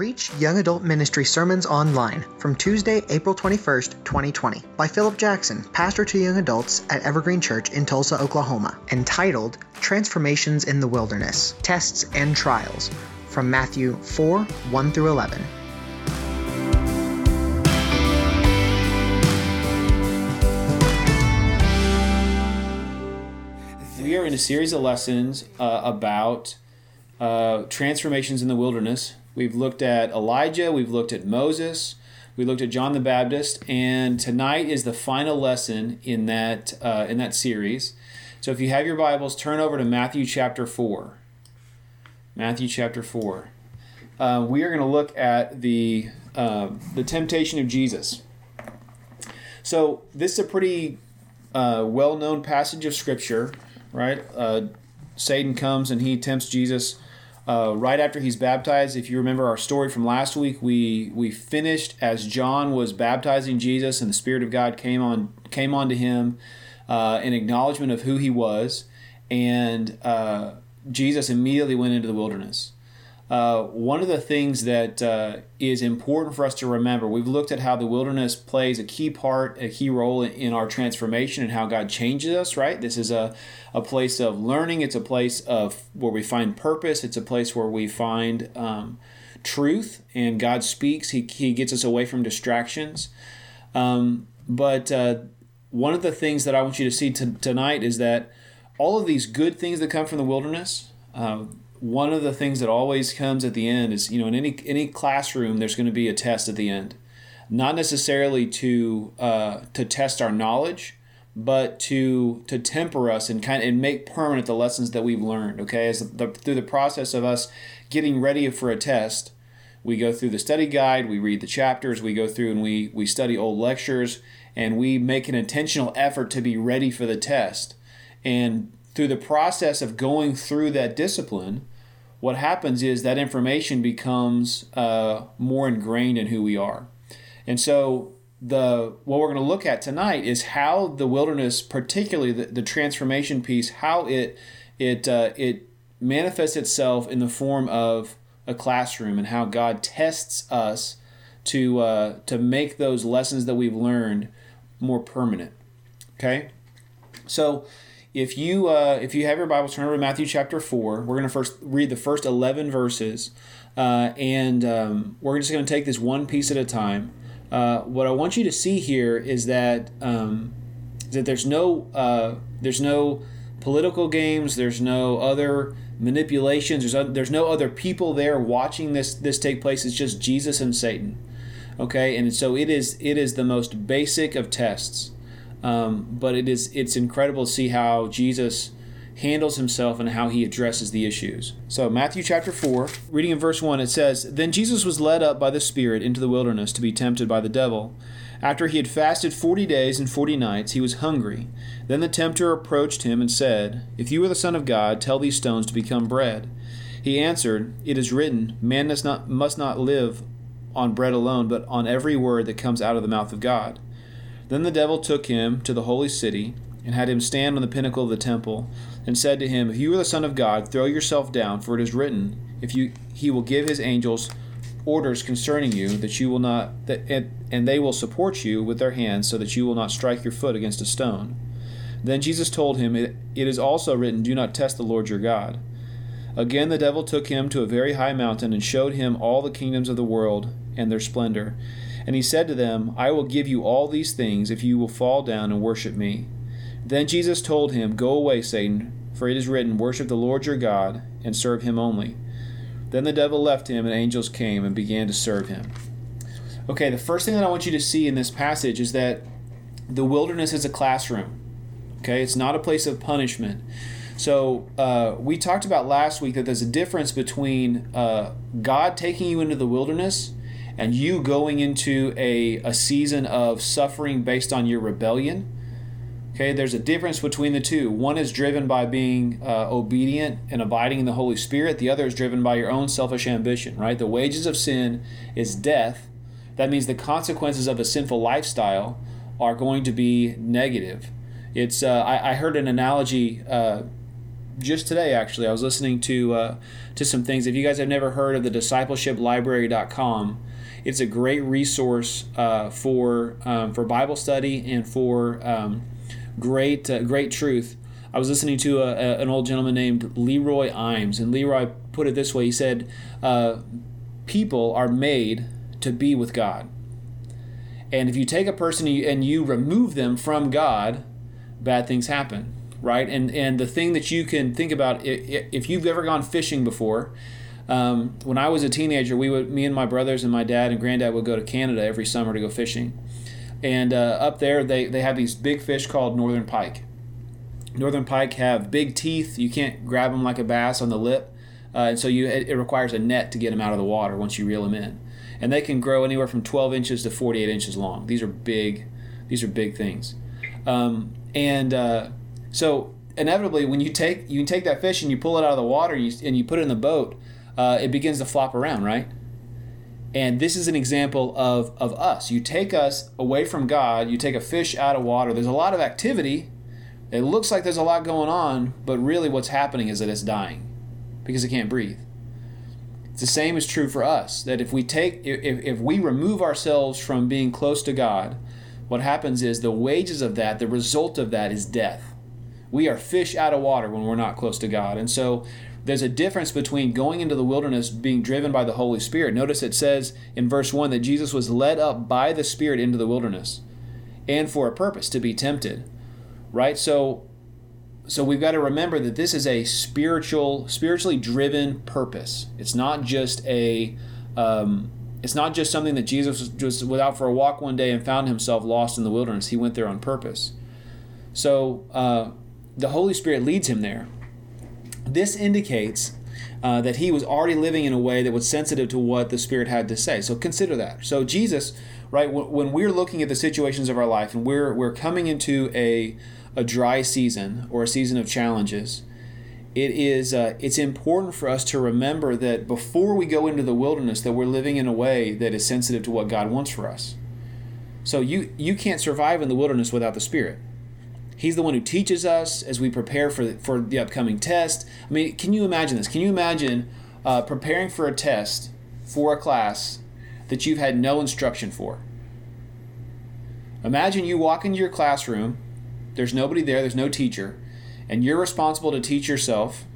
Reach Young Adult Ministry Sermons Online from Tuesday, April 21st, 2020, by Philip Jackson, pastor to young adults at Evergreen Church in Tulsa, Oklahoma, entitled Transformations in the Wilderness Tests and Trials, from Matthew 4 1 through 11. We are in a series of lessons uh, about uh, transformations in the wilderness. We've looked at Elijah, we've looked at Moses, we looked at John the Baptist, and tonight is the final lesson in that uh, in that series. So if you have your Bibles, turn over to Matthew chapter four. Matthew chapter four. Uh, we are going to look at the uh, the temptation of Jesus. So this is a pretty uh, well known passage of Scripture, right? Uh, Satan comes and he tempts Jesus uh, right after he's baptized. If you remember our story from last week, we we finished as John was baptizing Jesus, and the Spirit of God came on came onto him uh, in acknowledgement of who he was, and uh, Jesus immediately went into the wilderness. Uh, one of the things that uh, is important for us to remember, we've looked at how the wilderness plays a key part, a key role in our transformation and how God changes us, right? This is a, a place of learning, it's a place of where we find purpose, it's a place where we find um, truth, and God speaks, He, he gets us away from distractions. Um, but uh, one of the things that I want you to see t- tonight is that all of these good things that come from the wilderness, uh, one of the things that always comes at the end is you know in any any classroom there's going to be a test at the end. Not necessarily to uh, to test our knowledge but to to temper us and kind of and make permanent the lessons that we've learned okay? As the, through the process of us getting ready for a test we go through the study guide we read the chapters we go through and we we study old lectures and we make an intentional effort to be ready for the test. And through the process of going through that discipline what happens is that information becomes uh, more ingrained in who we are. And so the what we're going to look at tonight is how the wilderness, particularly the, the transformation piece, how it it uh, it manifests itself in the form of a classroom and how God tests us to uh, to make those lessons that we've learned more permanent. Okay, so if you uh, if you have your Bible, turn over to Matthew chapter four. We're going to first read the first eleven verses, uh, and um, we're just going to take this one piece at a time. Uh, what I want you to see here is that um, that there's no uh, there's no political games. There's no other manipulations. There's there's no other people there watching this this take place. It's just Jesus and Satan. Okay, and so it is it is the most basic of tests. Um, but it is it's incredible to see how Jesus handles himself and how he addresses the issues. So, Matthew chapter 4, reading in verse 1, it says, Then Jesus was led up by the Spirit into the wilderness to be tempted by the devil. After he had fasted forty days and forty nights, he was hungry. Then the tempter approached him and said, If you are the Son of God, tell these stones to become bread. He answered, It is written, Man must not, must not live on bread alone, but on every word that comes out of the mouth of God. Then the devil took him to the holy city, and had him stand on the pinnacle of the temple, and said to him, If you are the Son of God, throw yourself down, for it is written, If you he will give his angels orders concerning you, that you will not that and and they will support you with their hands, so that you will not strike your foot against a stone. Then Jesus told him, It, it is also written, Do not test the Lord your God. Again the devil took him to a very high mountain, and showed him all the kingdoms of the world and their splendor. And he said to them, I will give you all these things if you will fall down and worship me. Then Jesus told him, Go away, Satan, for it is written, Worship the Lord your God, and serve him only. Then the devil left him, and angels came and began to serve him. Okay, the first thing that I want you to see in this passage is that the wilderness is a classroom. Okay, it's not a place of punishment. So uh, we talked about last week that there's a difference between uh, God taking you into the wilderness and you going into a, a season of suffering based on your rebellion. Okay, there's a difference between the two. One is driven by being uh, obedient and abiding in the Holy Spirit, the other is driven by your own selfish ambition, right? The wages of sin is death. That means the consequences of a sinful lifestyle are going to be negative. It's uh, I, I, heard an analogy uh, just today actually I was listening to uh, to some things. If you guys have never heard of the discipleshiplibrary.com, it's a great resource uh, for um, for Bible study and for um, great uh, great truth. I was listening to a, a, an old gentleman named Leroy Eims, and Leroy put it this way: He said, uh, "People are made to be with God." And if you take a person and you remove them from God, bad things happen, right? And and the thing that you can think about if you've ever gone fishing before, um, when I was a teenager, we would me and my brothers and my dad and granddad would go to Canada every summer to go fishing, and uh, up there they they have these big fish called northern pike. Northern pike have big teeth. You can't grab them like a bass on the lip, uh, and so you it, requires a net to get them out of the water once you reel them in and they can grow anywhere from 12 inches to 48 inches long. These are big, these are big things, um, and uh, so inevitably when you take you take that fish and you pull it out of the water and you, and you put it in the boat, uh, it begins to flop around, right? And this is an example of, of us. You take us away from God, you take a fish out of water. There's a lot of activity. It looks like there's a lot going on, but really what's happening is that it's dying because it can't breathe. It's the same is true for us. That if we take, if, if we remove ourselves from being close to God, what happens is the wages of that, the result of that is death. We are fish out of water when we're not close to God. And so there's a difference between going into the wilderness being driven by the Holy Spirit. Notice it says in verse 1 that Jesus was led up by the Spirit into the wilderness and for a purpose to be tempted. Right? So so we've got to remember that this is a spiritual, spiritually driven purpose. It's not just a, um, it's not just something that Jesus was out for a walk one day and found himself lost in the wilderness. He went there on purpose. So uh, the Holy Spirit leads him there. This indicates uh, that he was already living in a way that was sensitive to what the Spirit had to say. So consider that. So Jesus, right, when we're looking at the situations of our life and we're we're coming into a a dry season or a season of challenges, it is uh, it's important for us to remember that before we go into the wilderness that we're living in a way that is sensitive to what God wants for us. So you you can't survive in the wilderness without the Spirit. He's the one who teaches us as we prepare for the, for the upcoming test. I mean, can you imagine this? Can you imagine uh, preparing for a test for a class that you've had no instruction for? Imagine you walk into your classroom there's nobody there, there's no teacher, and you're responsible to teach yourself.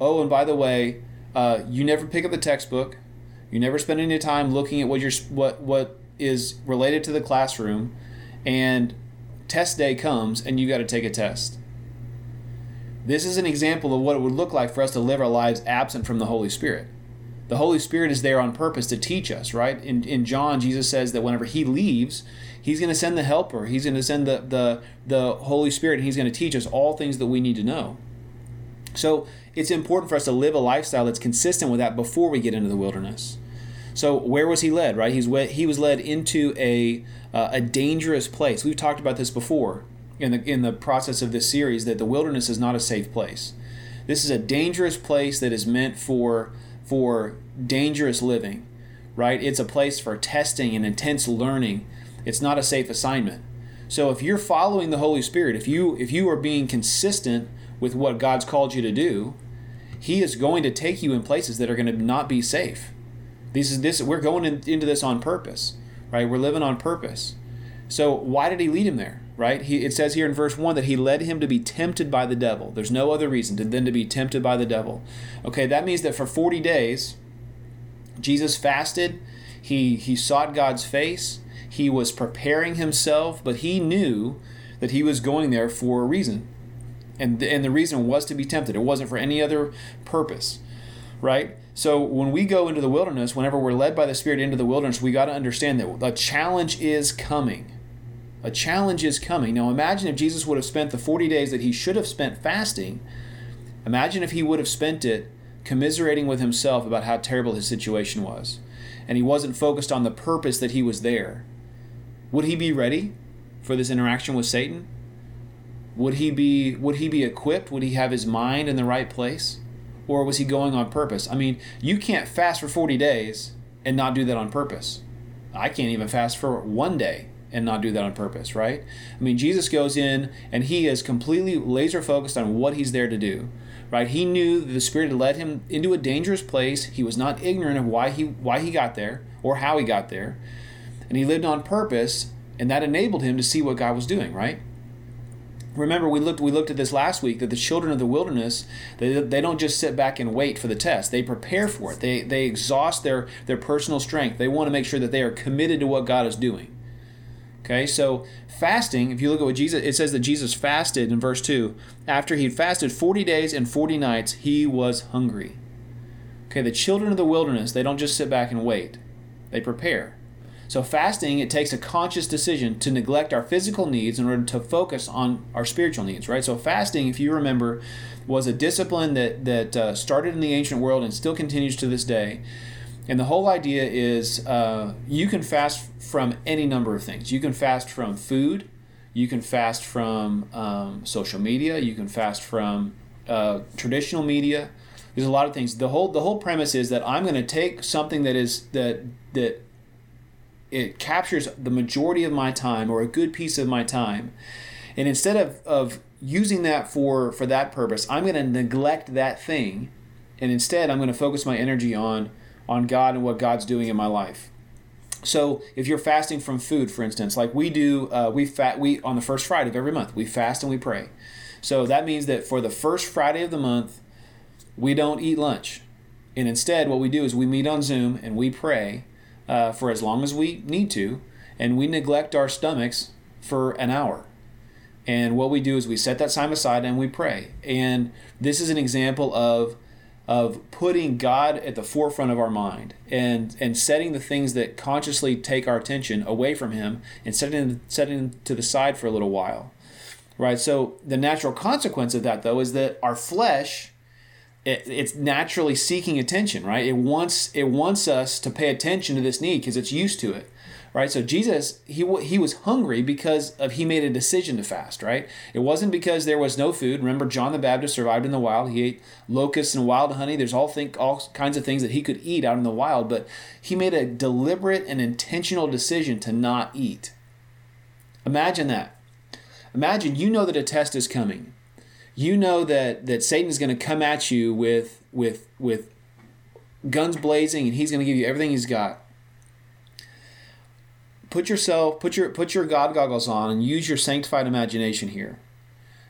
Oh, and by the way, uh, you never pick up the textbook. You never spend any time looking at what you're, what what is related to the classroom, and test day comes and you got to take a test. This is an example of what it would look like for us to live our lives absent from the Holy Spirit. The Holy Spirit is there on purpose to teach us, right? In, in John, Jesus says that whenever He leaves, He's going to send the helper. He's going to send the, the, the Holy Spirit, and He's going to teach us all things that we need to know. So it's important for us to live a lifestyle that's consistent with that before we get into the wilderness. So where was he led? Right, he's he was led into a uh, a dangerous place. We've talked about this before in the in the process of this series that the wilderness is not a safe place. This is a dangerous place that is meant for for dangerous living. Right, it's a place for testing and intense learning it's not a safe assignment. So if you're following the Holy Spirit, if you if you are being consistent with what God's called you to do, he is going to take you in places that are going to not be safe. This is this we're going in, into this on purpose, right? We're living on purpose. So why did he lead him there, right? He, it says here in verse 1 that he led him to be tempted by the devil. There's no other reason than to be tempted by the devil. Okay, that means that for 40 days Jesus fasted, he he sought God's face, he was preparing himself, but he knew that he was going there for a reason. And, and the reason was to be tempted. It wasn't for any other purpose, right? So when we go into the wilderness, whenever we're led by the Spirit into the wilderness, we got to understand that a challenge is coming. A challenge is coming. Now imagine if Jesus would have spent the 40 days that he should have spent fasting. Imagine if he would have spent it commiserating with himself about how terrible his situation was. And he wasn't focused on the purpose that he was there. Would he be ready for this interaction with Satan? Would he be would he be equipped? Would he have his mind in the right place? Or was he going on purpose? I mean, you can't fast for 40 days and not do that on purpose. I can't even fast for one day and not do that on purpose, right? I mean, Jesus goes in and he is completely laser focused on what he's there to do. right? He knew the Spirit had led him into a dangerous place. He was not ignorant of why he why he got there or how he got there, and he lived on purpose, and that enabled him to see what God was doing, right? Remember, we looked we looked at this last week that the children of the wilderness they, they don't just sit back and wait for the test. They prepare for it. They they exhaust their their personal strength. They want to make sure that they are committed to what God is doing. Okay, so fasting, if you look at what Jesus, it says that Jesus fasted in verse 2. After he'd fasted 40 days and 40 nights, he was hungry. Okay, the children of the wilderness, they don't just sit back and wait, they prepare. So, fasting, it takes a conscious decision to neglect our physical needs in order to focus on our spiritual needs, right? So, fasting, if you remember, was a discipline that, that uh, started in the ancient world and still continues to this day. And the whole idea is uh, you can fast from any number of things. You can fast from food, you can fast from um, social media, you can fast from uh, traditional media. There's a lot of things. The whole the whole premise is that I'm going to take something that is that that it captures the majority of my time or a good piece of my time. And instead of, of using that for for that purpose i'm going to neglect that thing. And instead i'm going to focus my energy on on god and what god's doing in my life. So if you're fasting from food for instance like we do uh, we fat we on the first friday of every month we fast and we pray. So that means that for the first friday of the month we don't eat lunch. And instead what we do is we meet on zoom and we pray uh, for as long as we need to, and we neglect our stomachs for an hour. And what we do is we set that time aside and we pray. And this is an example of of putting God at the forefront of our mind and and setting the things that consciously take our attention away from Him and setting setting to the side for a little while. Right. So the natural consequence of that, though, is that our flesh it, it's naturally seeking attention, right? It wants it wants us to pay attention to this need because it's used to it, right? So Jesus he he was hungry because of he made a decision to fast, right? It wasn't because there was no food. Remember, John the Baptist survived in the wild. He ate locusts and wild honey. There's all think all kinds of things that he could eat out in the wild, but he made a deliberate and intentional decision to not eat. Imagine that. Imagine you know that a test is coming you know that that Satan is going to come at you with with with guns blazing and he's going to give you everything he's got. Put yourself put your put your God goggles on and use your sanctified imagination here.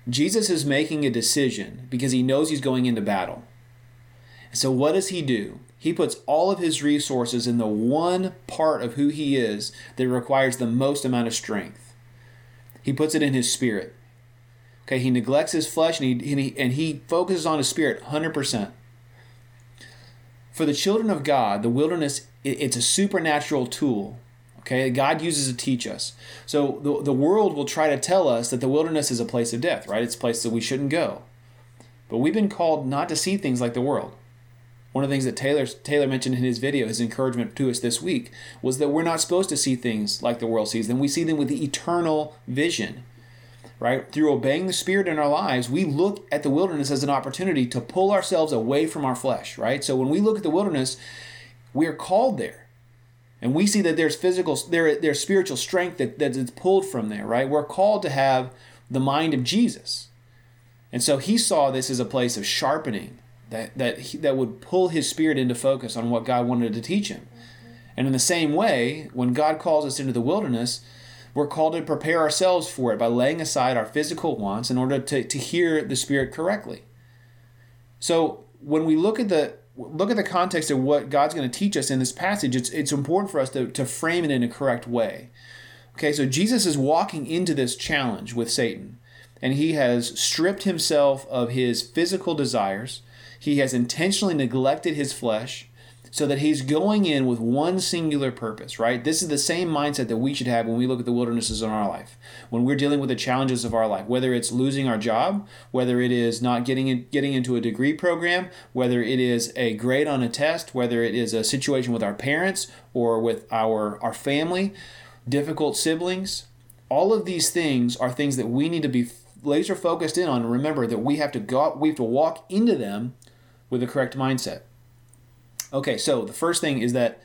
Jesus is making a decision because he knows he's going into battle. So what does he do? He puts all of his resources in the one part of who he is that requires the most amount of strength. He puts it in his spirit. Okay, he neglects his flesh and he, and he, and he focuses on his spirit 100%. For the children of God, the wilderness, it's a supernatural tool. Okay, God uses to teach us. So the, the world will try to tell us that the wilderness is a place of death, right? It's a place that we shouldn't go. But we've been called not to see things like the world. One of the things that Taylor Taylor mentioned in his video, his encouragement to us this week, was that we're not supposed to see things like the world sees them. We see them with the eternal vision right? Through obeying the Spirit in our lives, we look at the wilderness as an opportunity to pull ourselves away from our flesh, right? So when we look at the wilderness, we are called there. And we see that there's physical, there, there's spiritual strength that, that is pulled from there, right? We're called to have the mind of Jesus. And so he saw this as a place of sharpening that, that, he, that would pull his spirit into focus on what God wanted to teach him. And in the same way, when God calls us into the wilderness, we're called to prepare ourselves for it by laying aside our physical wants in order to, to hear the Spirit correctly. So when we look at the look at the context of what God's going to teach us in this passage, it's it's important for us to, to frame it in a correct way. Okay, so Jesus is walking into this challenge with Satan, and he has stripped himself of his physical desires. He has intentionally neglected his flesh so that he's going in with one singular purpose, right? This is the same mindset that we should have when we look at the wildernesses in our life. When we're dealing with the challenges of our life, whether it's losing our job, whether it is not getting in, getting into a degree program, whether it is a grade on a test, whether it is a situation with our parents or with our our family, difficult siblings, all of these things are things that we need to be laser focused in on remember that we have to go we have to walk into them with the correct mindset. Okay, so the first thing is that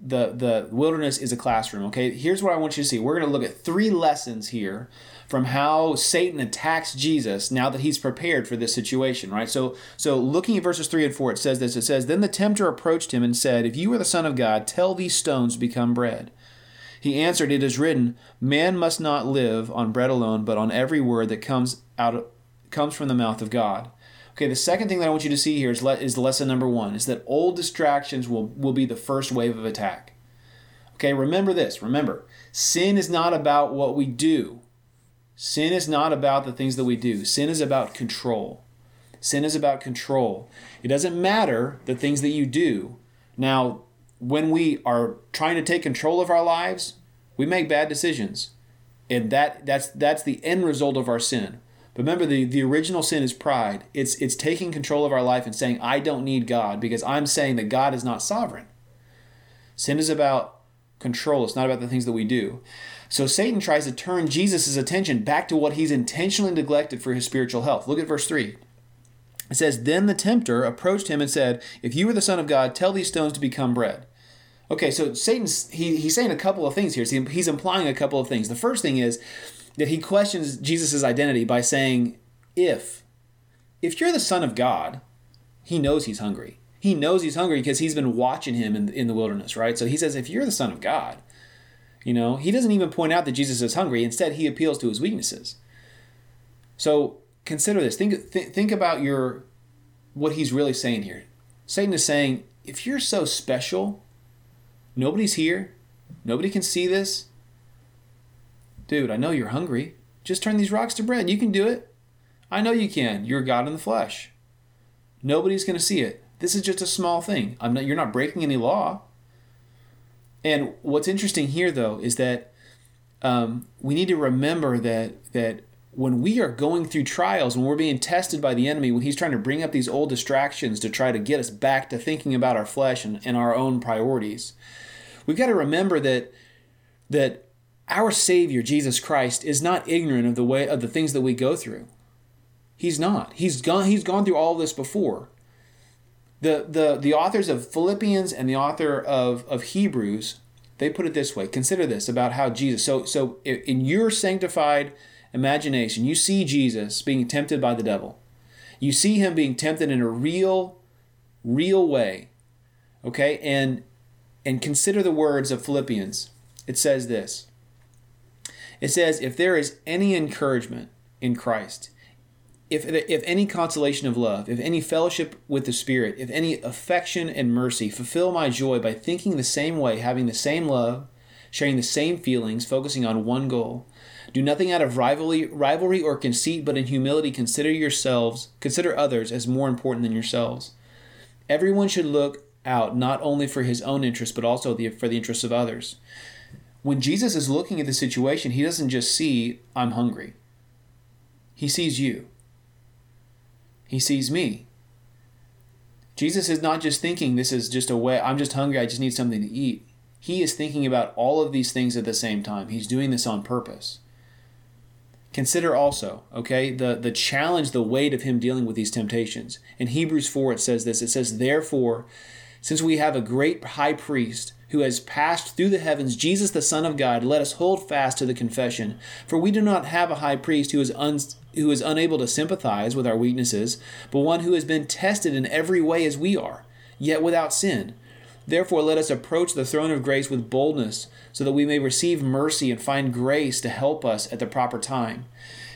the the wilderness is a classroom. Okay, here's what I want you to see. We're going to look at three lessons here from how Satan attacks Jesus now that he's prepared for this situation. Right. So so looking at verses three and four, it says this. It says, "Then the tempter approached him and said, If you are the Son of God, tell these stones to become bread." He answered, It is written, Man must not live on bread alone, but on every word that comes out comes from the mouth of God. Okay, the second thing that I want you to see here is, le- is lesson number one is that old distractions will, will be the first wave of attack. Okay, remember this. Remember, sin is not about what we do. Sin is not about the things that we do. Sin is about control. Sin is about control. It doesn't matter the things that you do. Now, when we are trying to take control of our lives, we make bad decisions. And that that's that's the end result of our sin. But remember the, the original sin is pride. It's it's taking control of our life and saying, I don't need God because I'm saying that God is not sovereign. Sin is about control, it's not about the things that we do. So Satan tries to turn Jesus' attention back to what he's intentionally neglected for his spiritual health. Look at verse 3. It says, Then the tempter approached him and said, If you are the Son of God, tell these stones to become bread. Okay, so Satan's he, he's saying a couple of things here. He's implying a couple of things. The first thing is that he questions Jesus' identity by saying, if if you're the son of God, he knows he's hungry. He knows he's hungry because he's been watching him in, in the wilderness, right? So he says, if you're the son of God, you know, he doesn't even point out that Jesus is hungry. Instead, he appeals to his weaknesses. So consider this. Think, th- think about your what he's really saying here. Satan is saying, if you're so special, nobody's here, nobody can see this, Dude, I know you're hungry. Just turn these rocks to bread. You can do it. I know you can. You're God in the flesh. Nobody's going to see it. This is just a small thing. Not, you're not breaking any law. And what's interesting here, though, is that um, we need to remember that that when we are going through trials, when we're being tested by the enemy, when he's trying to bring up these old distractions to try to get us back to thinking about our flesh and, and our own priorities, we've got to remember that that our Savior, Jesus Christ, is not ignorant of the way of the things that we go through. He's not. He's gone he's gone through all this before. The the the authors of Philippians and the author of, of Hebrews, they put it this way. Consider this about how Jesus so so in your sanctified imagination, you see Jesus being tempted by the devil. You see him being tempted in a real, real way. Okay? And and consider the words of Philippians. It says this. It says, if there is any encouragement in Christ, if, if any consolation of love, if any fellowship with the Spirit, if any affection and mercy, fulfill my joy by thinking the same way, having the same love, sharing the same feelings, focusing on one goal. Do nothing out of rivalry, rivalry or conceit, but in humility consider yourselves, consider others as more important than yourselves. Everyone should look out not only for his own interests, but also the, for the interests of others when Jesus is looking at the situation, he doesn't just see, I'm hungry. He sees you. He sees me. Jesus is not just thinking this is just a way, I'm just hungry, I just need something to eat. He is thinking about all of these things at the same time. He's doing this on purpose. Consider also, okay, the, the challenge, the weight of him dealing with these temptations. In Hebrews 4, it says this it says, Therefore, since we have a great high priest who has passed through the heavens, Jesus the Son of God, let us hold fast to the confession. For we do not have a high priest who is, un- who is unable to sympathize with our weaknesses, but one who has been tested in every way as we are, yet without sin. Therefore, let us approach the throne of grace with boldness, so that we may receive mercy and find grace to help us at the proper time.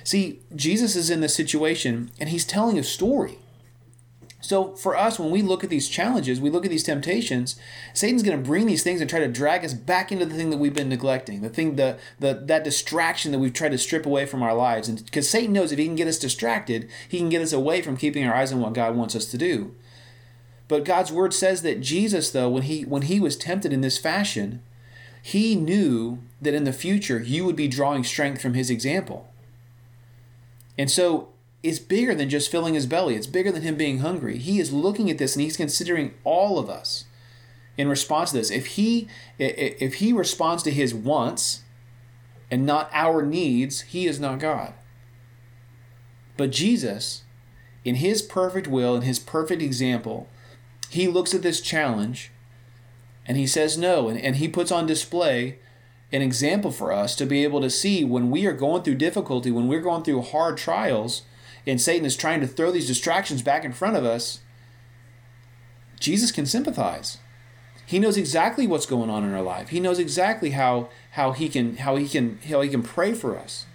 See, Jesus is in this situation, and he's telling a story. So for us, when we look at these challenges, we look at these temptations, Satan's going to bring these things and try to drag us back into the thing that we've been neglecting, the thing, the, the that distraction that we've tried to strip away from our lives. And because Satan knows if he can get us distracted, he can get us away from keeping our eyes on what God wants us to do. But God's word says that Jesus, though, when he when he was tempted in this fashion, he knew that in the future you would be drawing strength from his example. And so is bigger than just filling his belly. It's bigger than him being hungry. He is looking at this and he's considering all of us in response to this. If he if he responds to his wants and not our needs, he is not God. But Jesus, in his perfect will and his perfect example, he looks at this challenge And he says no. And, and he puts on display an example for us to be able to see when we are going through difficulty, when we're going through hard trials, and Satan is trying to throw these distractions back in front of us, Jesus can sympathize. He knows exactly what's going on in our life. He knows exactly how how he can how he can how he can pray for us.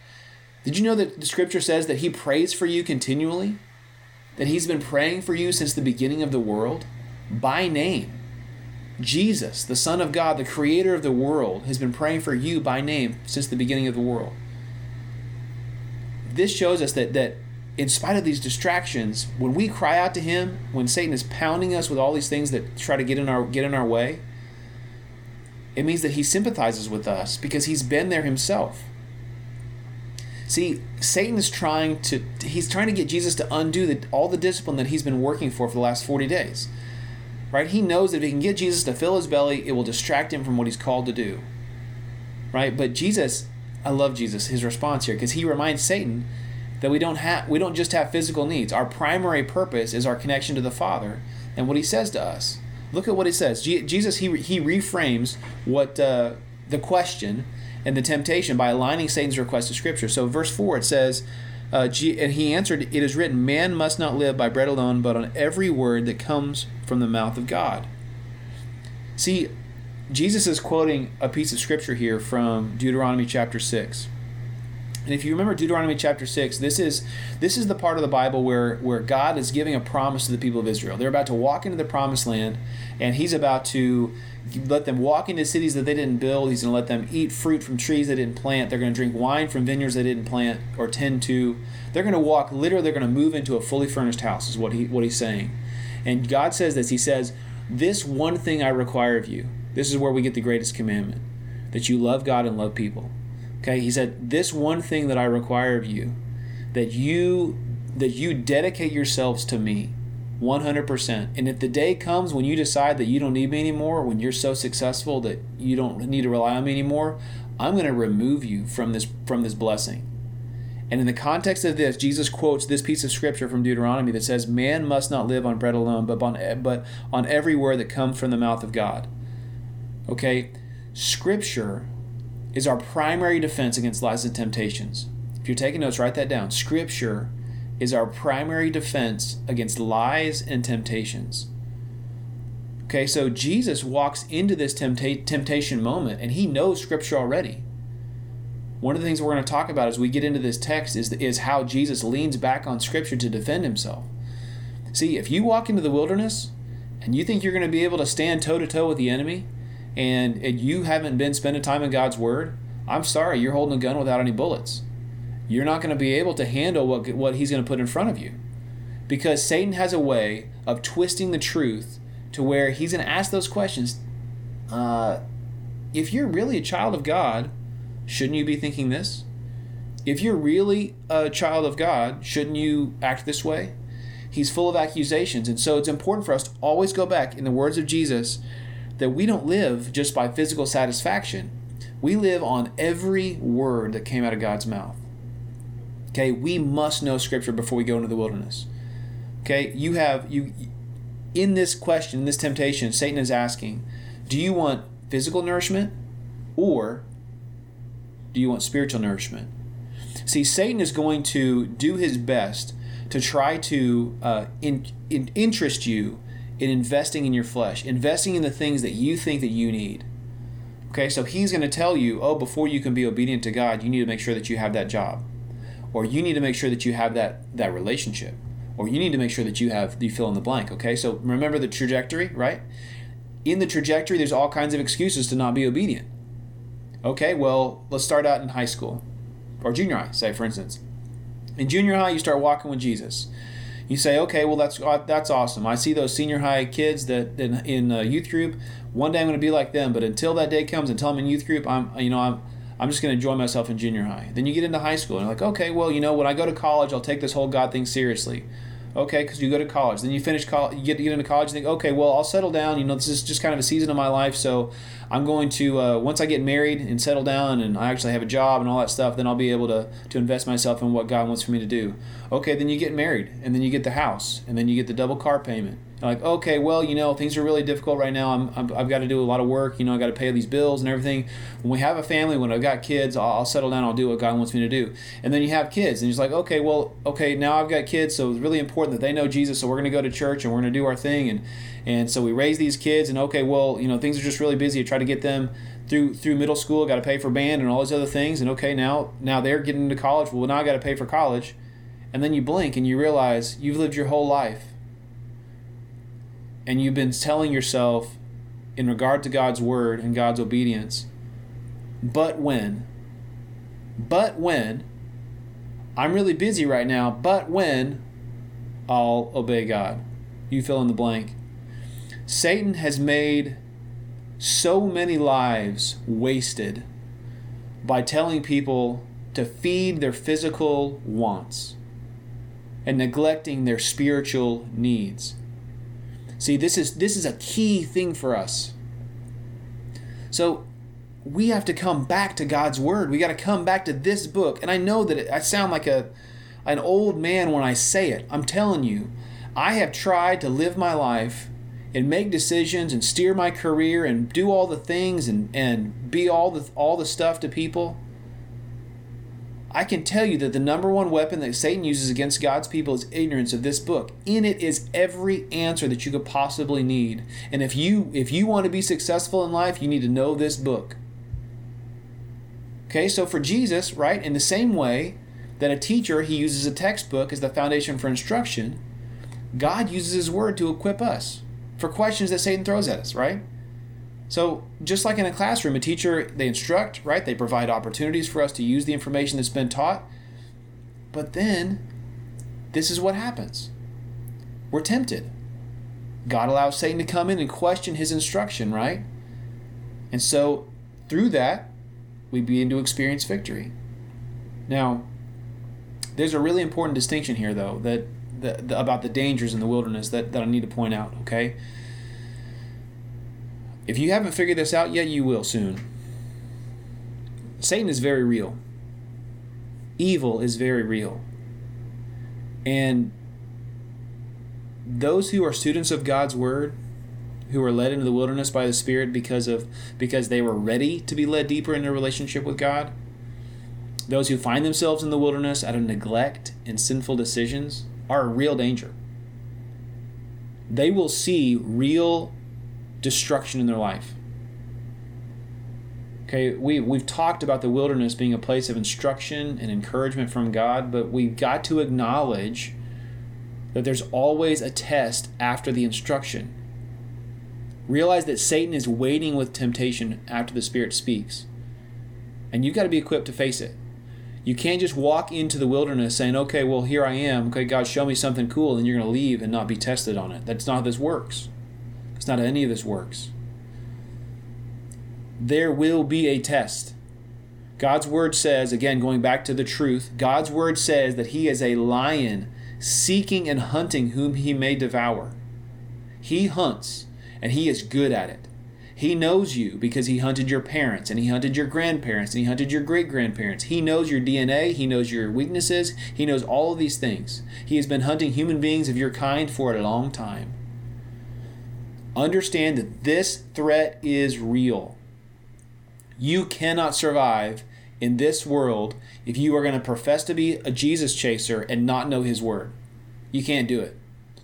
Did you know that the scripture says that he prays for you continually? That he's been praying for you since the beginning of the world by name. Jesus, the Son of God, the creator of the world, has been praying for you by name since the beginning of the world. This shows us that that in spite of these distractions, when we cry out to him, when Satan is pounding us with all these things that try to get in our get in our way, it means that he sympathizes with us because he's been there himself. See, Satan is trying to he's trying to get Jesus to undo the, all the discipline that he's been working for for the last 40 days. Right? He knows that if he can get Jesus to fill his belly, it will distract him from what he's called to do. Right? But Jesus, I love Jesus, his response here because he reminds Satan that we don't have we don't just have physical needs. Our primary purpose is our connection to the Father and what He says to us. Look at what He says. Jesus he he reframes what uh, the question and the temptation by aligning Satan's request to Scripture. So verse four it says. Uh, and he answered, It is written, Man must not live by bread alone, but on every word that comes from the mouth of God. See, Jesus is quoting a piece of scripture here from Deuteronomy chapter 6. And if you remember Deuteronomy chapter 6, this is this is the part of the Bible where where God is giving a promise to the people of Israel. They're about to walk into the promised land and he's about to let them walk into cities that they didn't build. He's going to let them eat fruit from trees they didn't plant. They're going to drink wine from vineyards they didn't plant or tend to. They're going to walk literally they're going to move into a fully furnished house is what he what he's saying. And God says this. He says, "This one thing I require of you. This is where we get the greatest commandment, that you love God and love people." Okay, he said, "This one thing that I require of you, that you that you dedicate yourselves to me 100%. And if the day comes when you decide that you don't need me anymore, when you're so successful that you don't need to rely on me anymore, I'm going to remove you from this from this blessing." And in the context of this, Jesus quotes this piece of scripture from Deuteronomy that says, "Man must not live on bread alone, but on but on every word that comes from the mouth of God." Okay? Scripture is our primary defense against lies and temptations. If you're taking notes, write that down. Scripture is our primary defense against lies and temptations. Okay, so Jesus walks into this tempta- temptation moment and he knows Scripture already. One of the things we're going to talk about as we get into this text is, is how Jesus leans back on Scripture to defend himself. See, if you walk into the wilderness and you think you're going to be able to stand toe to toe with the enemy, and, and you haven't been spending time in God's Word, I'm sorry, you're holding a gun without any bullets. You're not going to be able to handle what, what He's going to put in front of you. Because Satan has a way of twisting the truth to where he's going to ask those questions. Uh, if you're really a child of God, shouldn't you be thinking this? If you're really a child of God, shouldn't you act this way? He's full of accusations. And so it's important for us to always go back, in the words of Jesus, that we don't live just by physical satisfaction. We live on every word that came out of God's mouth. Okay, we must know scripture before we go into the wilderness. Okay, you have you in this question, in this temptation, Satan is asking, do you want physical nourishment or do you want spiritual nourishment? See, Satan is going to do his best to try to uh, in, in, interest you in investing in your flesh, investing in the things that you think that you need. Okay, so he's going to tell you, oh, before you can be obedient to God, you need to make sure that you have that job, or you need to make sure that you have that that relationship, or you need to make sure that you have you fill in the blank. Okay, so remember the trajectory, right? In the trajectory, there's all kinds of excuses to not be obedient. Okay, well, let's start out in high school or junior high, say for instance. In junior high, you start walking with Jesus you say, okay, well that's uh, that's awesome. I see those senior high kids that in, in youth group. One day I'm going to be like them, but until that day comes, until I'm in youth group, I'm you know I'm I'm just going to enjoy myself in junior high. Then you get into high school and you're like, okay, well you know when I go to college, I'll take this whole God thing seriously. Okay, because you go to college, then you finish college, you get, you get into college, you think, okay, well I'll settle down. You know this is just kind of a season of my life, so I'm going to uh, once I get married and settle down and I actually have a job and all that stuff, then I'll be able to to invest myself in what God wants for me to do. Okay, then you get married and then you get the house and then you get the double car payment like, okay, well, you know, things are really difficult right now. I'm, I'm I've got to do a lot of work. You know, I got to pay these bills and everything. When we have a family, when I've got kids, I'll, I'll, settle down. I'll do what God wants me to do. And then you have kids, and you're like, okay, well, okay, now I've got kids, so it's really important that they know Jesus. So we're going to go to church and we're going to do our thing. And and so we raise these kids, and okay, well, you know, things are just really busy. I try to get them through through middle school. Got to pay for band and all these other things. And okay, now now they're getting into college. Well, now I got to pay for college. And then you blink and you realize you've lived your whole life and you've been telling yourself in regard to God's word and God's obedience, but when, but when, I'm really busy right now, but when I'll obey God. You fill in the blank. Satan has made so many lives wasted by telling people to feed their physical wants and neglecting their spiritual needs. See, this is this is a key thing for us. So we have to come back to God's word. We got to come back to this book. And I know that it, I sound like a an old man when I say it. I'm telling you, I have tried to live my life and make decisions and steer my career and do all the things and, and be all the all the stuff to people I can tell you that the number one weapon that Satan uses against God's people is ignorance of this book. In it is every answer that you could possibly need. And if you if you want to be successful in life, you need to know this book. Okay, so for Jesus, right, in the same way that a teacher he uses a textbook as the foundation for instruction, God uses his word to equip us for questions that Satan throws at us, right? So, just like in a classroom, a teacher, they instruct, right? They provide opportunities for us to use the information that's been taught. But then, this is what happens we're tempted. God allows Satan to come in and question his instruction, right? And so, through that, we begin to experience victory. Now, there's a really important distinction here, though, that, that, about the dangers in the wilderness that, that I need to point out, okay? If you haven't figured this out yet, you will soon. Satan is very real. Evil is very real. And those who are students of God's word, who are led into the wilderness by the Spirit because of because they were ready to be led deeper into a relationship with God, those who find themselves in the wilderness out of neglect and sinful decisions are a real danger. They will see real destruction in their life. Okay, we, we've talked about the wilderness being a place of instruction and encouragement from God, but we've got to acknowledge that there's always a test after the instruction. Realize that Satan is waiting with temptation after the Spirit speaks. And you've got to be equipped to face it. You can't just walk into the wilderness saying, okay, well, here I am. Okay, God, show me something cool, and you're going to leave and not be tested on it. That's not how this works. It's not how any of this works. There will be a test. God's word says, again, going back to the truth, God's word says that he is a lion seeking and hunting whom he may devour. He hunts, and he is good at it. He knows you because he hunted your parents, and he hunted your grandparents, and he hunted your great grandparents. He knows your DNA, he knows your weaknesses, he knows all of these things. He has been hunting human beings of your kind for a long time. Understand that this threat is real. You cannot survive in this world if you are going to profess to be a Jesus chaser and not know his word. You can't do it.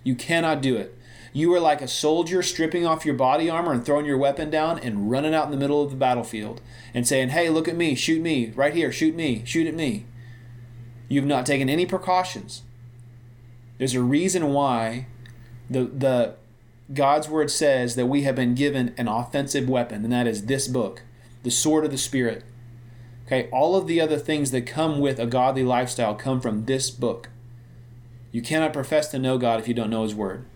You cannot do it. You are like a soldier stripping off your body armor and throwing your weapon down and running out in the middle of the battlefield and saying, Hey, look at me, shoot me, right here, shoot me, shoot at me. You've not taken any precautions. There's a reason why the, the God's word says that we have been given an offensive weapon, and that is this book, the sword of the Spirit. Okay, all of the other things that come with a godly lifestyle come from this book. You cannot profess to know God if you don't know His Word.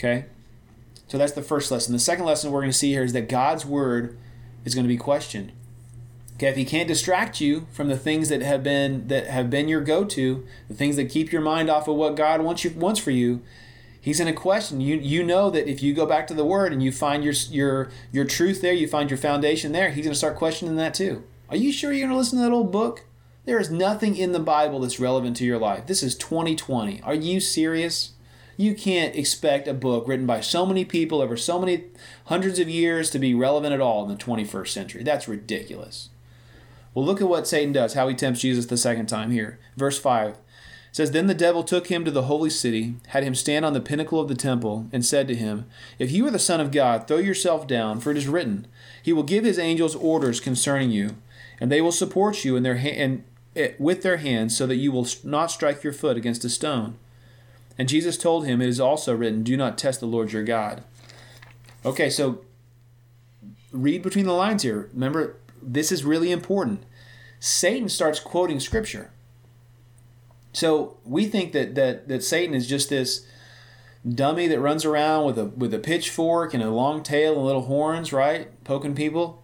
Okay? So that's the first lesson. The second lesson we're going to see here is that God's Word is going to be questioned. Okay, if He can't distract you from the things that have been that have been your go-to, the things that keep your mind off of what God wants you wants for you, He's in a question. You you know that if you go back to the Word and you find your your your truth there, you find your foundation there. He's going to start questioning that too. Are you sure you're going to listen to that old book? There is nothing in the Bible that's relevant to your life. This is 2020. Are you serious? You can't expect a book written by so many people over so many hundreds of years to be relevant at all in the 21st century. That's ridiculous. Well, look at what Satan does, how he tempts Jesus the second time here. Verse 5 says, Then the devil took him to the holy city, had him stand on the pinnacle of the temple, and said to him, If you are the Son of God, throw yourself down, for it is written, He will give His angels orders concerning you, and they will support you in their ha- and, eh, with their hands, so that you will not strike your foot against a stone. And Jesus told him, It is also written, Do not test the Lord your God. Okay, so read between the lines here. Remember, this is really important. Satan starts quoting scripture. So we think that that that Satan is just this dummy that runs around with a with a pitchfork and a long tail and little horns, right? Poking people.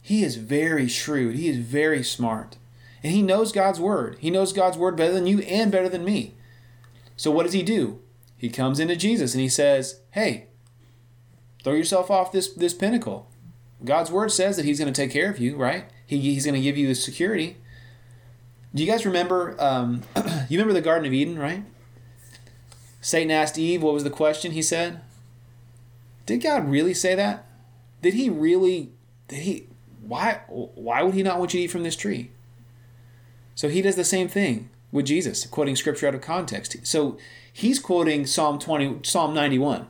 He is very shrewd. He is very smart. And he knows God's word. He knows God's word better than you and better than me. So what does he do? He comes into Jesus and he says, "Hey, throw yourself off this this pinnacle. God's word says that he's going to take care of you, right? He, he's going to give you the security. Do you guys remember? Um, you remember the Garden of Eden, right? Satan asked Eve, "What was the question?" He said, "Did God really say that? Did He really? Did He? Why? Why would He not want you to eat from this tree?" So He does the same thing with Jesus, quoting scripture out of context. So he's quoting Psalm 20, Psalm 91.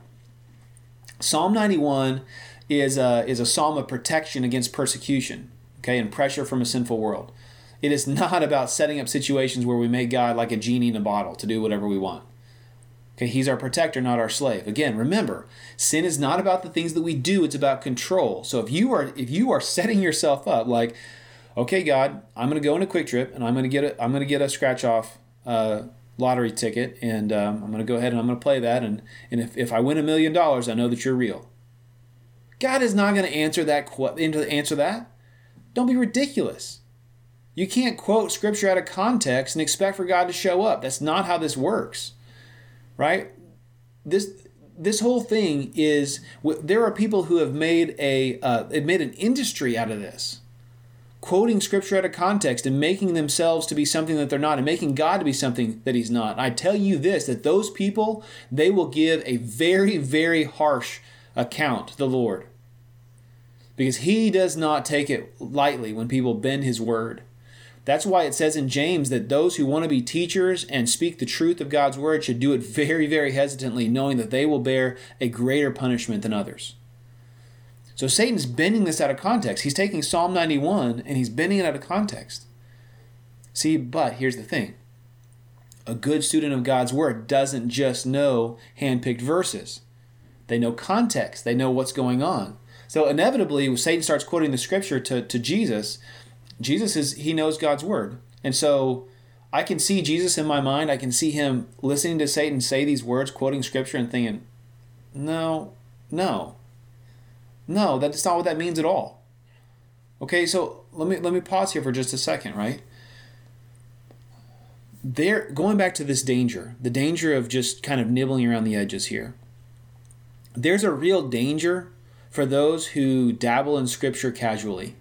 Psalm 91 is a, is a psalm of protection against persecution, okay, and pressure from a sinful world. It is not about setting up situations where we make God like a genie in a bottle to do whatever we want. Okay, he's our protector, not our slave. Again, remember, sin is not about the things that we do, it's about control. So if you are if you are setting yourself up like okay, God, I'm going to go into QuikTrip and I'm going to get a I'm going to get a scratch off uh, lottery ticket and um, I'm going to go ahead and I'm going to play that and and if, if I win a million dollars, I know that you're real. God is not going to answer that into answer that. Don't be ridiculous. You can't quote scripture out of context and expect for God to show up. That's not how this works. Right? This this whole thing is there are people who have made a uh, made an industry out of this quoting scripture out of context and making themselves to be something that they're not and making God to be something that he's not. I tell you this that those people, they will give a very, very harsh account to the Lord. Because he does not take it lightly when people bend his word. That's why it says in James that those who want to be teachers and speak the truth of God's word should do it very, very hesitantly, knowing that they will bear a greater punishment than others. So Satan's bending this out of context. He's taking Psalm 91 and he's bending it out of context. See, but here's the thing a good student of God's word doesn't just know handpicked verses, they know context, they know what's going on. So inevitably, when Satan starts quoting the scripture to, to Jesus, Jesus is he knows God's word. And so I can see Jesus in my mind. I can see him listening to Satan say these words, quoting scripture, and thinking, no, no, no, that's not what that means at all. Okay, so let me let me pause here for just a second, right? There going back to this danger, the danger of just kind of nibbling around the edges here. There's a real danger for those who dabble in scripture casually.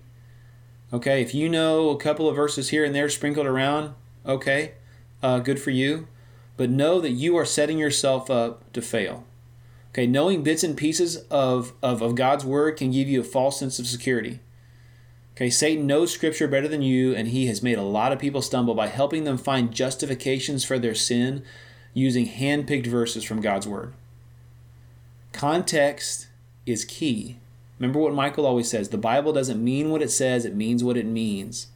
Okay, if you know a couple of verses here and there sprinkled around, okay, uh, good for you. But know that you are setting yourself up to fail. Okay, knowing bits and pieces of, of, of God's word can give you a false sense of security. Okay, Satan knows scripture better than you, and he has made a lot of people stumble by helping them find justifications for their sin using hand picked verses from God's word. Context is key. Remember what Michael always says the Bible doesn't mean what it says, it means what it means.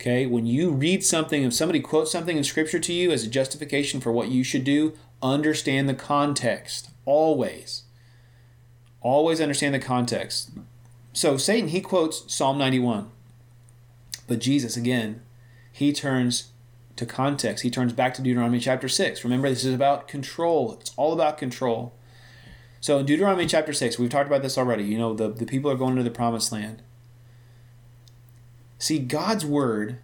Okay, when you read something, if somebody quotes something in Scripture to you as a justification for what you should do, understand the context. Always. Always understand the context. So Satan, he quotes Psalm 91. But Jesus, again, he turns to context. He turns back to Deuteronomy chapter 6. Remember, this is about control. It's all about control. So in Deuteronomy chapter 6, we've talked about this already. You know, the, the people are going to the promised land. See, God's word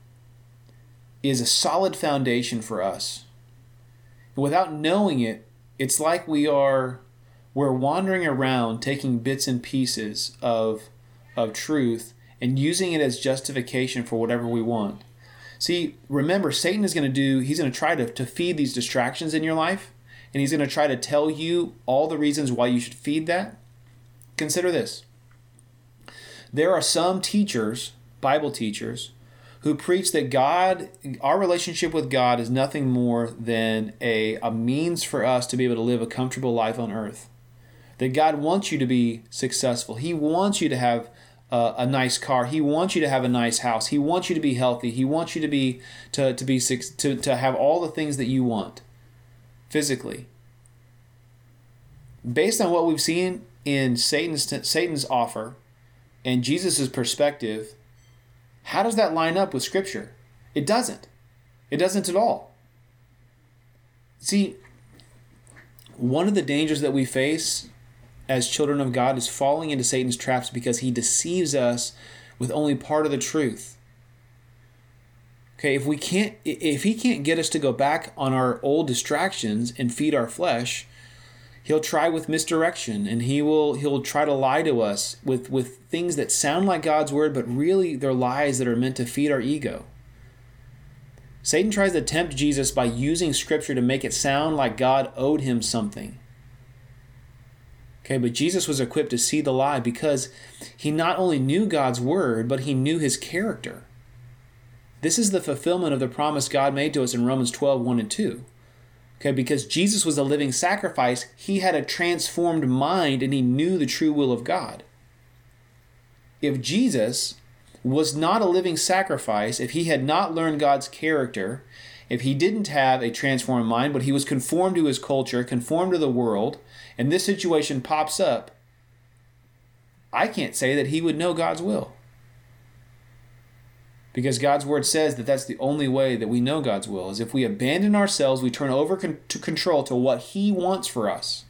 is a solid foundation for us without knowing it, it's like we are we're wandering around taking bits and pieces of of truth and using it as justification for whatever we want. See, remember, Satan is going to do, he's going to try to, to feed these distractions in your life, and he's going to try to tell you all the reasons why you should feed that, consider this. There are some teachers, Bible teachers, who preach that God, our relationship with God, is nothing more than a, a means for us to be able to live a comfortable life on earth. That God wants you to be successful. He wants you to have a, a nice car. He wants you to have a nice house. He wants you to be healthy. He wants you to be to, to be to, to have all the things that you want physically. Based on what we've seen in Satan's Satan's offer and Jesus' perspective, how does that line up with Scripture? It doesn't. It doesn't at all. See, one of the dangers that we face as children of God is falling into Satan's traps because he deceives us with only part of the truth. Okay, if we can't if he can't get us to go back on our old distractions and feed our flesh, he'll try with misdirection and he will he'll try to lie to us with with things that sound like God's word but really they're lies that are meant to feed our ego. Satan tries to tempt Jesus by using scripture to make it sound like God owed him something. Okay, but Jesus was equipped to see the lie because he not only knew God's word, but he knew his character. This is the fulfillment of the promise God made to us in Romans 12 1 and 2. Okay, because Jesus was a living sacrifice, he had a transformed mind and he knew the true will of God. If Jesus was not a living sacrifice, if he had not learned God's character, if he didn't have a transformed mind, but he was conformed to his culture, conformed to the world, and this situation pops up, I can't say that he would know God's will. Because God's word says that that's the only way that we know God's will is if we abandon ourselves, we turn over con- to control to what he wants for us.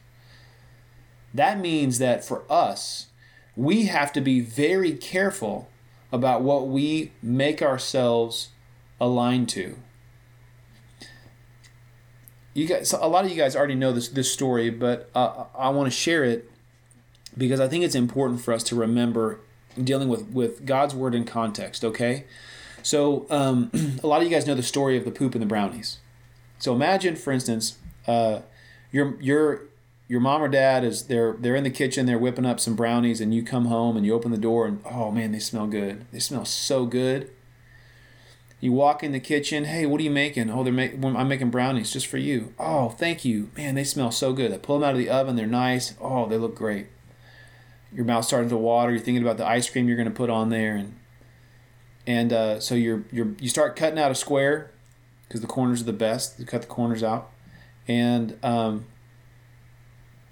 That means that for us, we have to be very careful about what we make ourselves aligned to you guys, a lot of you guys already know this this story, but uh, I want to share it because I think it's important for us to remember dealing with with God's word in context. Okay, so um, a lot of you guys know the story of the poop and the brownies. So imagine, for instance, uh, your your your mom or dad is they're they're in the kitchen, they're whipping up some brownies, and you come home and you open the door and oh man, they smell good. They smell so good. You walk in the kitchen. Hey, what are you making? Oh, they're making. I'm making brownies just for you. Oh, thank you, man. They smell so good. I pull them out of the oven. They're nice. Oh, they look great. Your mouth starting to water. You're thinking about the ice cream you're going to put on there, and and uh, so you're you're you start cutting out a square because the corners are the best. You cut the corners out, and um,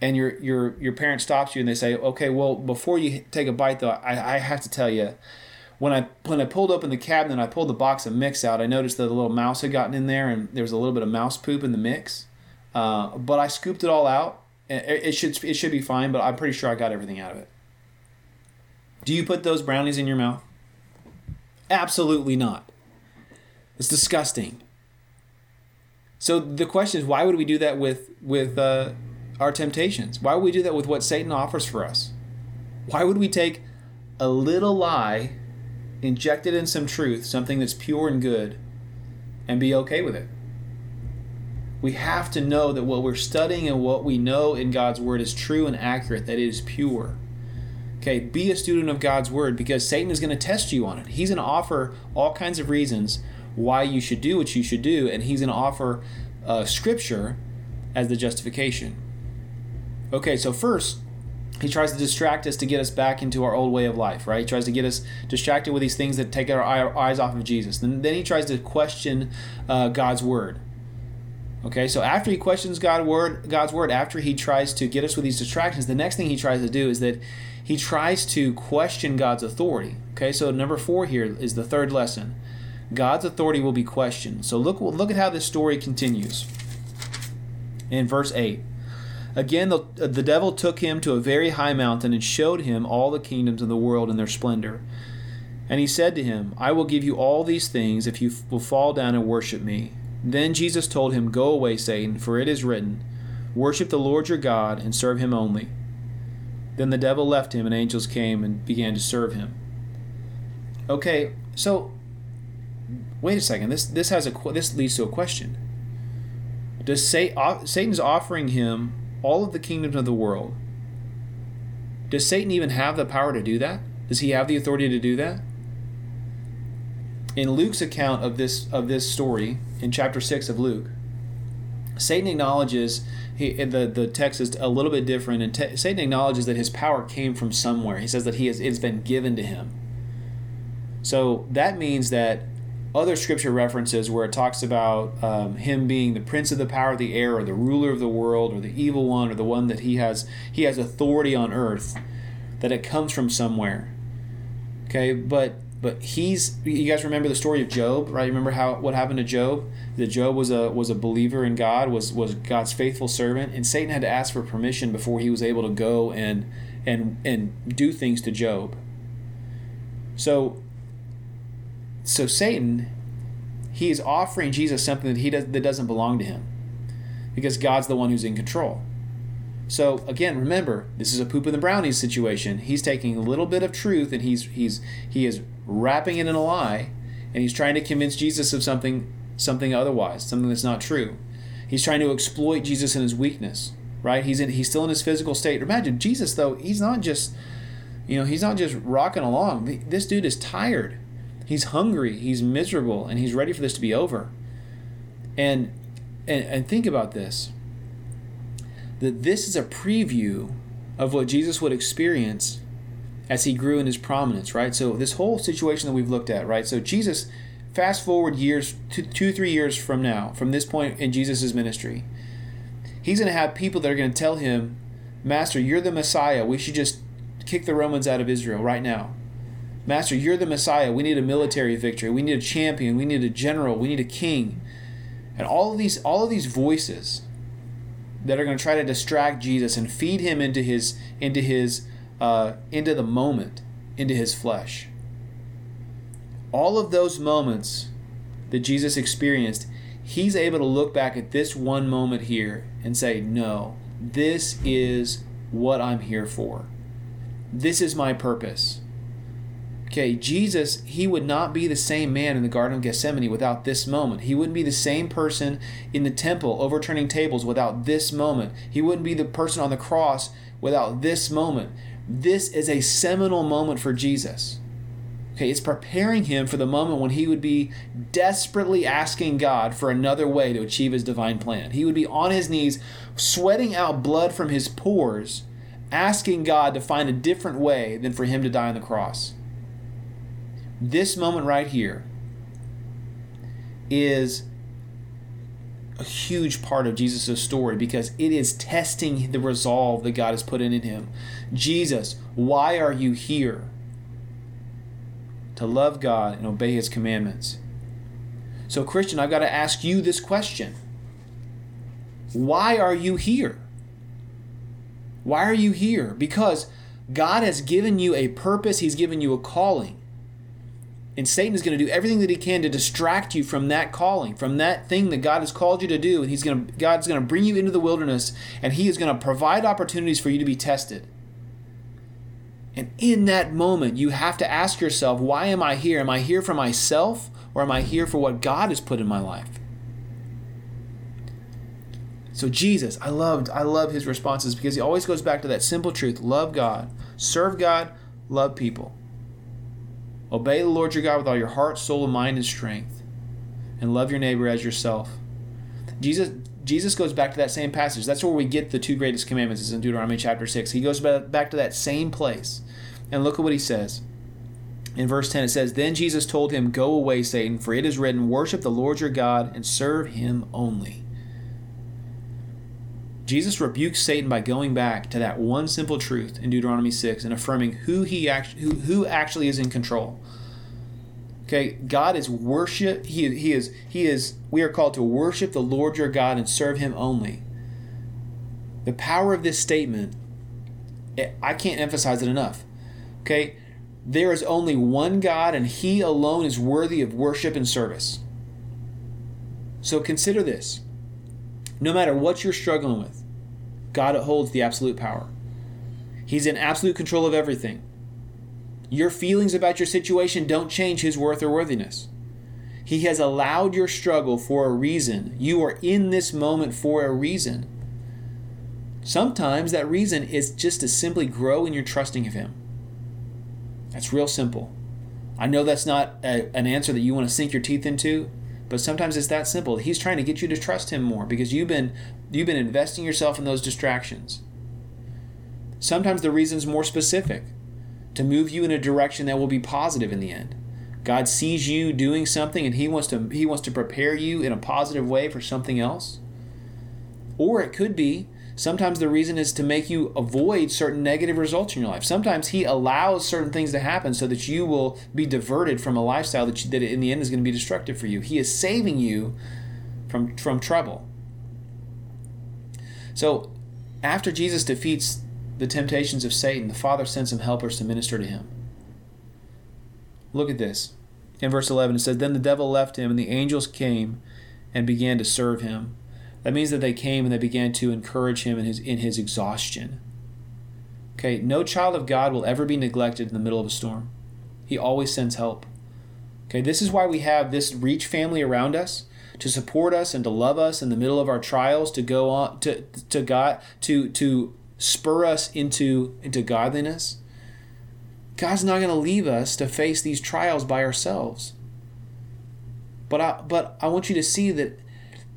and your your your parent stops you and they say, okay, well before you take a bite though, I, I have to tell you when I when I pulled open the cabinet and I pulled the box of mix out, I noticed that a little mouse had gotten in there and there was a little bit of mouse poop in the mix. Uh, but I scooped it all out. It, should it should be fine, but I'm pretty sure I got everything out of it. Do you put those brownies in your mouth? Absolutely not. It's disgusting. So the question is, why would we do that with with uh, our temptations? Why would we do that with what Satan offers for us? Why would we take a little lie inject it in some truth, something that's pure and good, and be okay with it. We have to know that what we're studying and what we know in God's Word is true and accurate, that it is pure. Okay, be a student of God's Word because Satan is going to test you on it. He's going to offer all kinds of reasons why you should do what you should do, and he's going to offer uh, Scripture as the justification. Okay, so first, he tries to distract us to get us back into our old way of life, right? He tries to get us distracted with these things that take our eyes off of Jesus. Then, then he tries to question uh, God's word. Okay, so after he questions God word, God's word, after he tries to get us with these distractions, the next thing he tries to do is that he tries to question God's authority. Okay, so number four here is the third lesson. God's authority will be questioned. So look, look at how this story continues. In verse 8. Again, the, the devil took him to a very high mountain and showed him all the kingdoms of the world and their splendor. And he said to him, I will give you all these things if you will fall down and worship me. Then Jesus told him, Go away, Satan, for it is written, Worship the Lord your God and serve him only. Then the devil left him, and angels came and began to serve him. Okay, so wait a second. This this has a this leads to a question. Does Satan's offering him all of the kingdoms of the world? Does Satan even have the power to do that? Does he have the authority to do that? In Luke's account of this of this story in chapter 6 of Luke, Satan acknowledges he, the the text is a little bit different, and te- Satan acknowledges that his power came from somewhere. He says that he has it's been given to him. So that means that other scripture references where it talks about um, him being the prince of the power of the air, or the ruler of the world, or the evil one, or the one that he has he has authority on earth, that it comes from somewhere. Okay, but but he's you guys remember the story of Job, right? Remember how what happened to Job? That Job was a was a believer in God, was was God's faithful servant, and Satan had to ask for permission before he was able to go and and and do things to Job. So so Satan he is offering Jesus something that he does that doesn't belong to him. Because God's the one who's in control. So again, remember, this is a poop in the brownies situation. He's taking a little bit of truth and he's he's he is wrapping it in a lie, and he's trying to convince Jesus of something something otherwise, something that's not true. He's trying to exploit Jesus in his weakness, right? He's in he's still in his physical state. Imagine Jesus though, he's not just you know, he's not just rocking along. This dude is tired. He's hungry, he's miserable, and he's ready for this to be over. And and, and think about this that this is a preview of what Jesus would experience as he grew in his prominence, right? So this whole situation that we've looked at, right? So Jesus, fast forward years, two, two three years from now, from this point in Jesus' ministry, he's going to have people that are going to tell him, Master, you're the Messiah. We should just kick the Romans out of Israel right now. Master, you're the Messiah. We need a military victory. We need a champion. We need a general. We need a king. And all of these, all of these voices that are going to try to distract Jesus and feed him into his into his uh, into the moment, into his flesh. All of those moments that Jesus experienced, he's able to look back at this one moment here and say, "No, this is what I'm here for. This is my purpose." Okay, Jesus, he would not be the same man in the Garden of Gethsemane without this moment. He wouldn't be the same person in the temple overturning tables without this moment. He wouldn't be the person on the cross without this moment. This is a seminal moment for Jesus. Okay, it's preparing him for the moment when he would be desperately asking God for another way to achieve his divine plan. He would be on his knees, sweating out blood from his pores, asking God to find a different way than for him to die on the cross this moment right here is a huge part of Jesus' story because it is testing the resolve that God has put in, in him. Jesus, why are you here? To love God and obey his commandments. So, Christian, I've got to ask you this question Why are you here? Why are you here? Because God has given you a purpose, He's given you a calling. And Satan is going to do everything that he can to distract you from that calling, from that thing that God has called you to do. And he's going to God's going to bring you into the wilderness and he is going to provide opportunities for you to be tested. And in that moment, you have to ask yourself, why am I here? Am I here for myself or am I here for what God has put in my life? So Jesus, I loved I love his responses because he always goes back to that simple truth, love God, serve God, love people. Obey the Lord your God with all your heart, soul, and mind, and strength, and love your neighbor as yourself. Jesus Jesus goes back to that same passage. That's where we get the two greatest commandments is in Deuteronomy chapter 6. He goes back to that same place. And look at what he says. In verse 10 it says, Then Jesus told him, Go away, Satan, for it is written, Worship the Lord your God and serve him only. Jesus rebukes Satan by going back to that one simple truth in Deuteronomy 6 and affirming who he actually who, who actually is in control. Okay, God is worship he, he is he is we are called to worship the Lord your God and serve him only. The power of this statement eh, I can't emphasize it enough. Okay? There is only one God and he alone is worthy of worship and service. So consider this. No matter what you're struggling with, God holds the absolute power. He's in absolute control of everything. Your feelings about your situation don't change his worth or worthiness. He has allowed your struggle for a reason. You are in this moment for a reason. Sometimes that reason is just to simply grow in your trusting of Him. That's real simple. I know that's not a, an answer that you want to sink your teeth into, but sometimes it's that simple. He's trying to get you to trust him more because you've been you've been investing yourself in those distractions. Sometimes the reason's more specific to move you in a direction that will be positive in the end. God sees you doing something and he wants to he wants to prepare you in a positive way for something else. Or it could be Sometimes the reason is to make you avoid certain negative results in your life. Sometimes He allows certain things to happen so that you will be diverted from a lifestyle that, you, that in the end is going to be destructive for you. He is saving you from, from trouble. So, after Jesus defeats the temptations of Satan, the Father sends some helpers to minister to him. Look at this. In verse 11, it says, Then the devil left him, and the angels came and began to serve him. That means that they came and they began to encourage him in his in his exhaustion. Okay, no child of God will ever be neglected in the middle of a storm. He always sends help. Okay, this is why we have this reach family around us to support us and to love us in the middle of our trials, to go on to to God to to spur us into into godliness. God's not going to leave us to face these trials by ourselves. But I but I want you to see that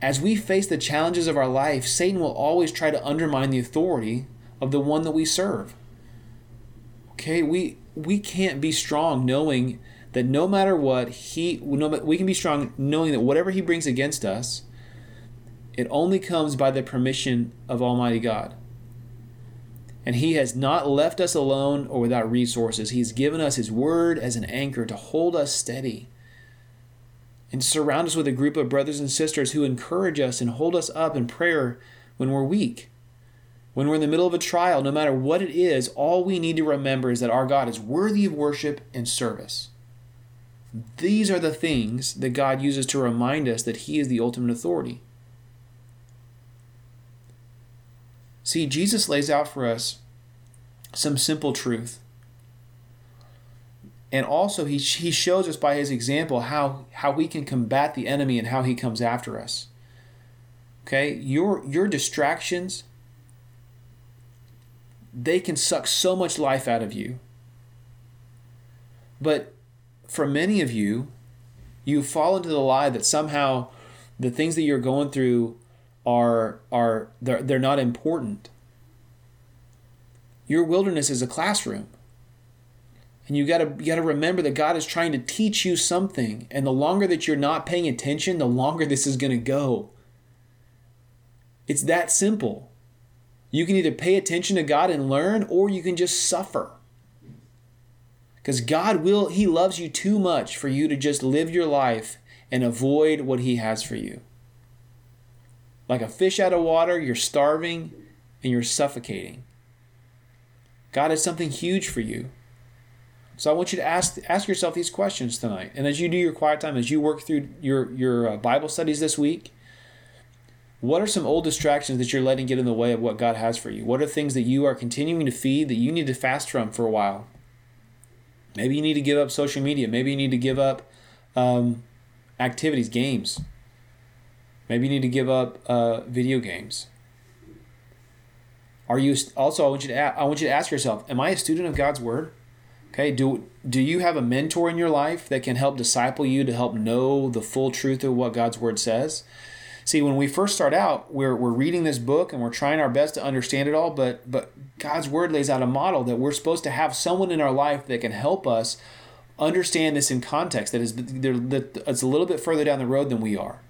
as we face the challenges of our life, Satan will always try to undermine the authority of the one that we serve. Okay, we we can't be strong knowing that no matter what he no, we can be strong knowing that whatever he brings against us, it only comes by the permission of Almighty God. And he has not left us alone or without resources. He's given us his word as an anchor to hold us steady and surround us with a group of brothers and sisters who encourage us and hold us up in prayer when we're weak. When we're in the middle of a trial, no matter what it is, all we need to remember is that our God is worthy of worship and service. These are the things that God uses to remind us that He is the ultimate authority. See, Jesus lays out for us some simple truth. And also he, he shows us by his example how how we can combat the enemy and how he comes after us. Okay? Your your distractions they can suck so much life out of you. But for many of you you fall into the lie that somehow the things that you're going through are are they're, they're not important your wilderness is a classroom and you got to you got to remember that God is trying to teach you something, and the longer that you're not paying attention, the longer this is going to go. It's that simple. You can either pay attention to God and learn or you can just suffer. Cuz God will he loves you too much for you to just live your life and avoid what he has for you. Like a fish out of water, you're starving and you're suffocating. God has something huge for you. So I want you to ask ask yourself these questions tonight. And as you do your quiet time, as you work through your your uh, Bible studies this week, what are some old distractions that you're letting get in the way of what God has for you? What are things that you are continuing to feed that you need to fast from for a while? Maybe you need to give up social media. Maybe you need to give up um, activities, games. Maybe you need to give up uh, video games. Are you also? I want you to. ask, I want you to ask yourself: Am I a student of God's word? Okay, do do you have a mentor in your life that can help disciple you to help know the full truth of what God's word says? See, when we first start out, we're, we're reading this book and we're trying our best to understand it all, but but God's word lays out a model that we're supposed to have someone in our life that can help us understand this in context that is that it's a little bit further down the road than we are.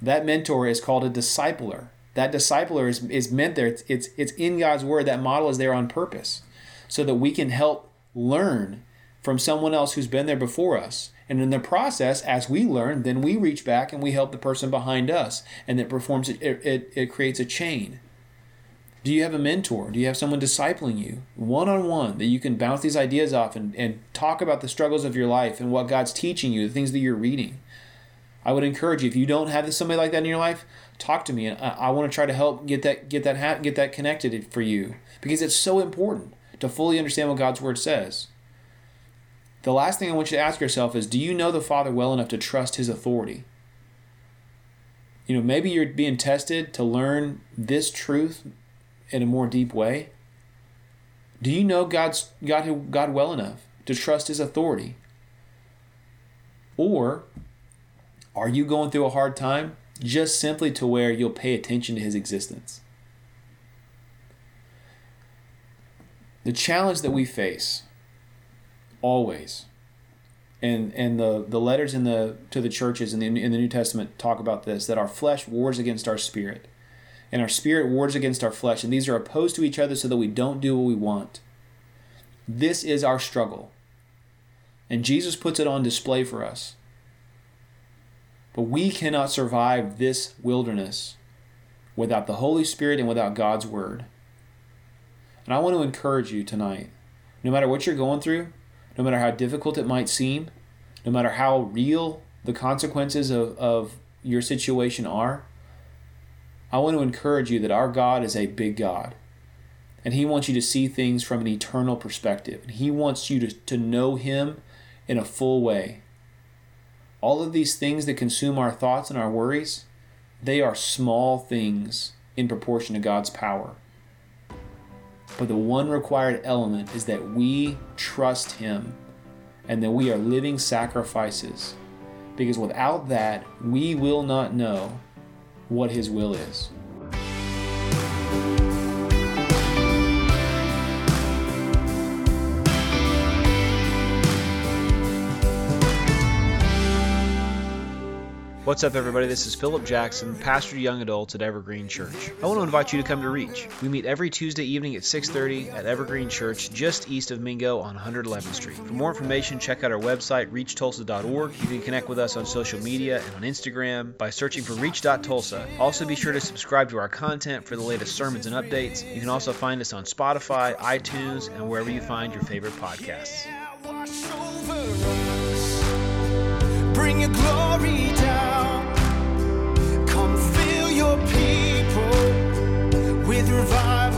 That mentor is called a discipler. That discipler is, is meant there. It's, it's, it's in God's word. That model is there on purpose so that we can help learn from someone else who's been there before us. And in the process, as we learn, then we reach back and we help the person behind us. And it performs, it, it, it creates a chain. Do you have a mentor? Do you have someone discipling you one on one that you can bounce these ideas off and, and talk about the struggles of your life and what God's teaching you, the things that you're reading? I would encourage you if you don't have somebody like that in your life, talk to me, and I, I want to try to help get that get that get that connected for you because it's so important to fully understand what God's word says. The last thing I want you to ask yourself is do you know the Father well enough to trust his authority? You know, maybe you're being tested to learn this truth in a more deep way. Do you know God's God God well enough to trust his authority? Or are you going through a hard time? Just simply to where you'll pay attention to his existence? The challenge that we face always and and the the letters in the to the churches in the in the New Testament talk about this that our flesh wars against our spirit. And our spirit wars against our flesh and these are opposed to each other so that we don't do what we want. This is our struggle. And Jesus puts it on display for us but we cannot survive this wilderness without the Holy Spirit and without God's word and I want to encourage you tonight no matter what you're going through no matter how difficult it might seem, no matter how real the consequences of, of your situation are, I want to encourage you that our God is a big God. And He wants you to see things from an eternal perspective. And He wants you to, to know Him in a full way. All of these things that consume our thoughts and our worries, they are small things in proportion to God's power. But the one required element is that we trust Him and that we are living sacrifices. Because without that, we will not know what His will is. What's up, everybody? This is Philip Jackson, pastor to young adults at Evergreen Church. I want to invite you to come to Reach. We meet every Tuesday evening at 6:30 at Evergreen Church, just east of Mingo on 111th Street. For more information, check out our website, reachtulsa.org. You can connect with us on social media and on Instagram by searching for Reach.Tulsa. Also, be sure to subscribe to our content for the latest sermons and updates. You can also find us on Spotify, iTunes, and wherever you find your favorite podcasts. Revival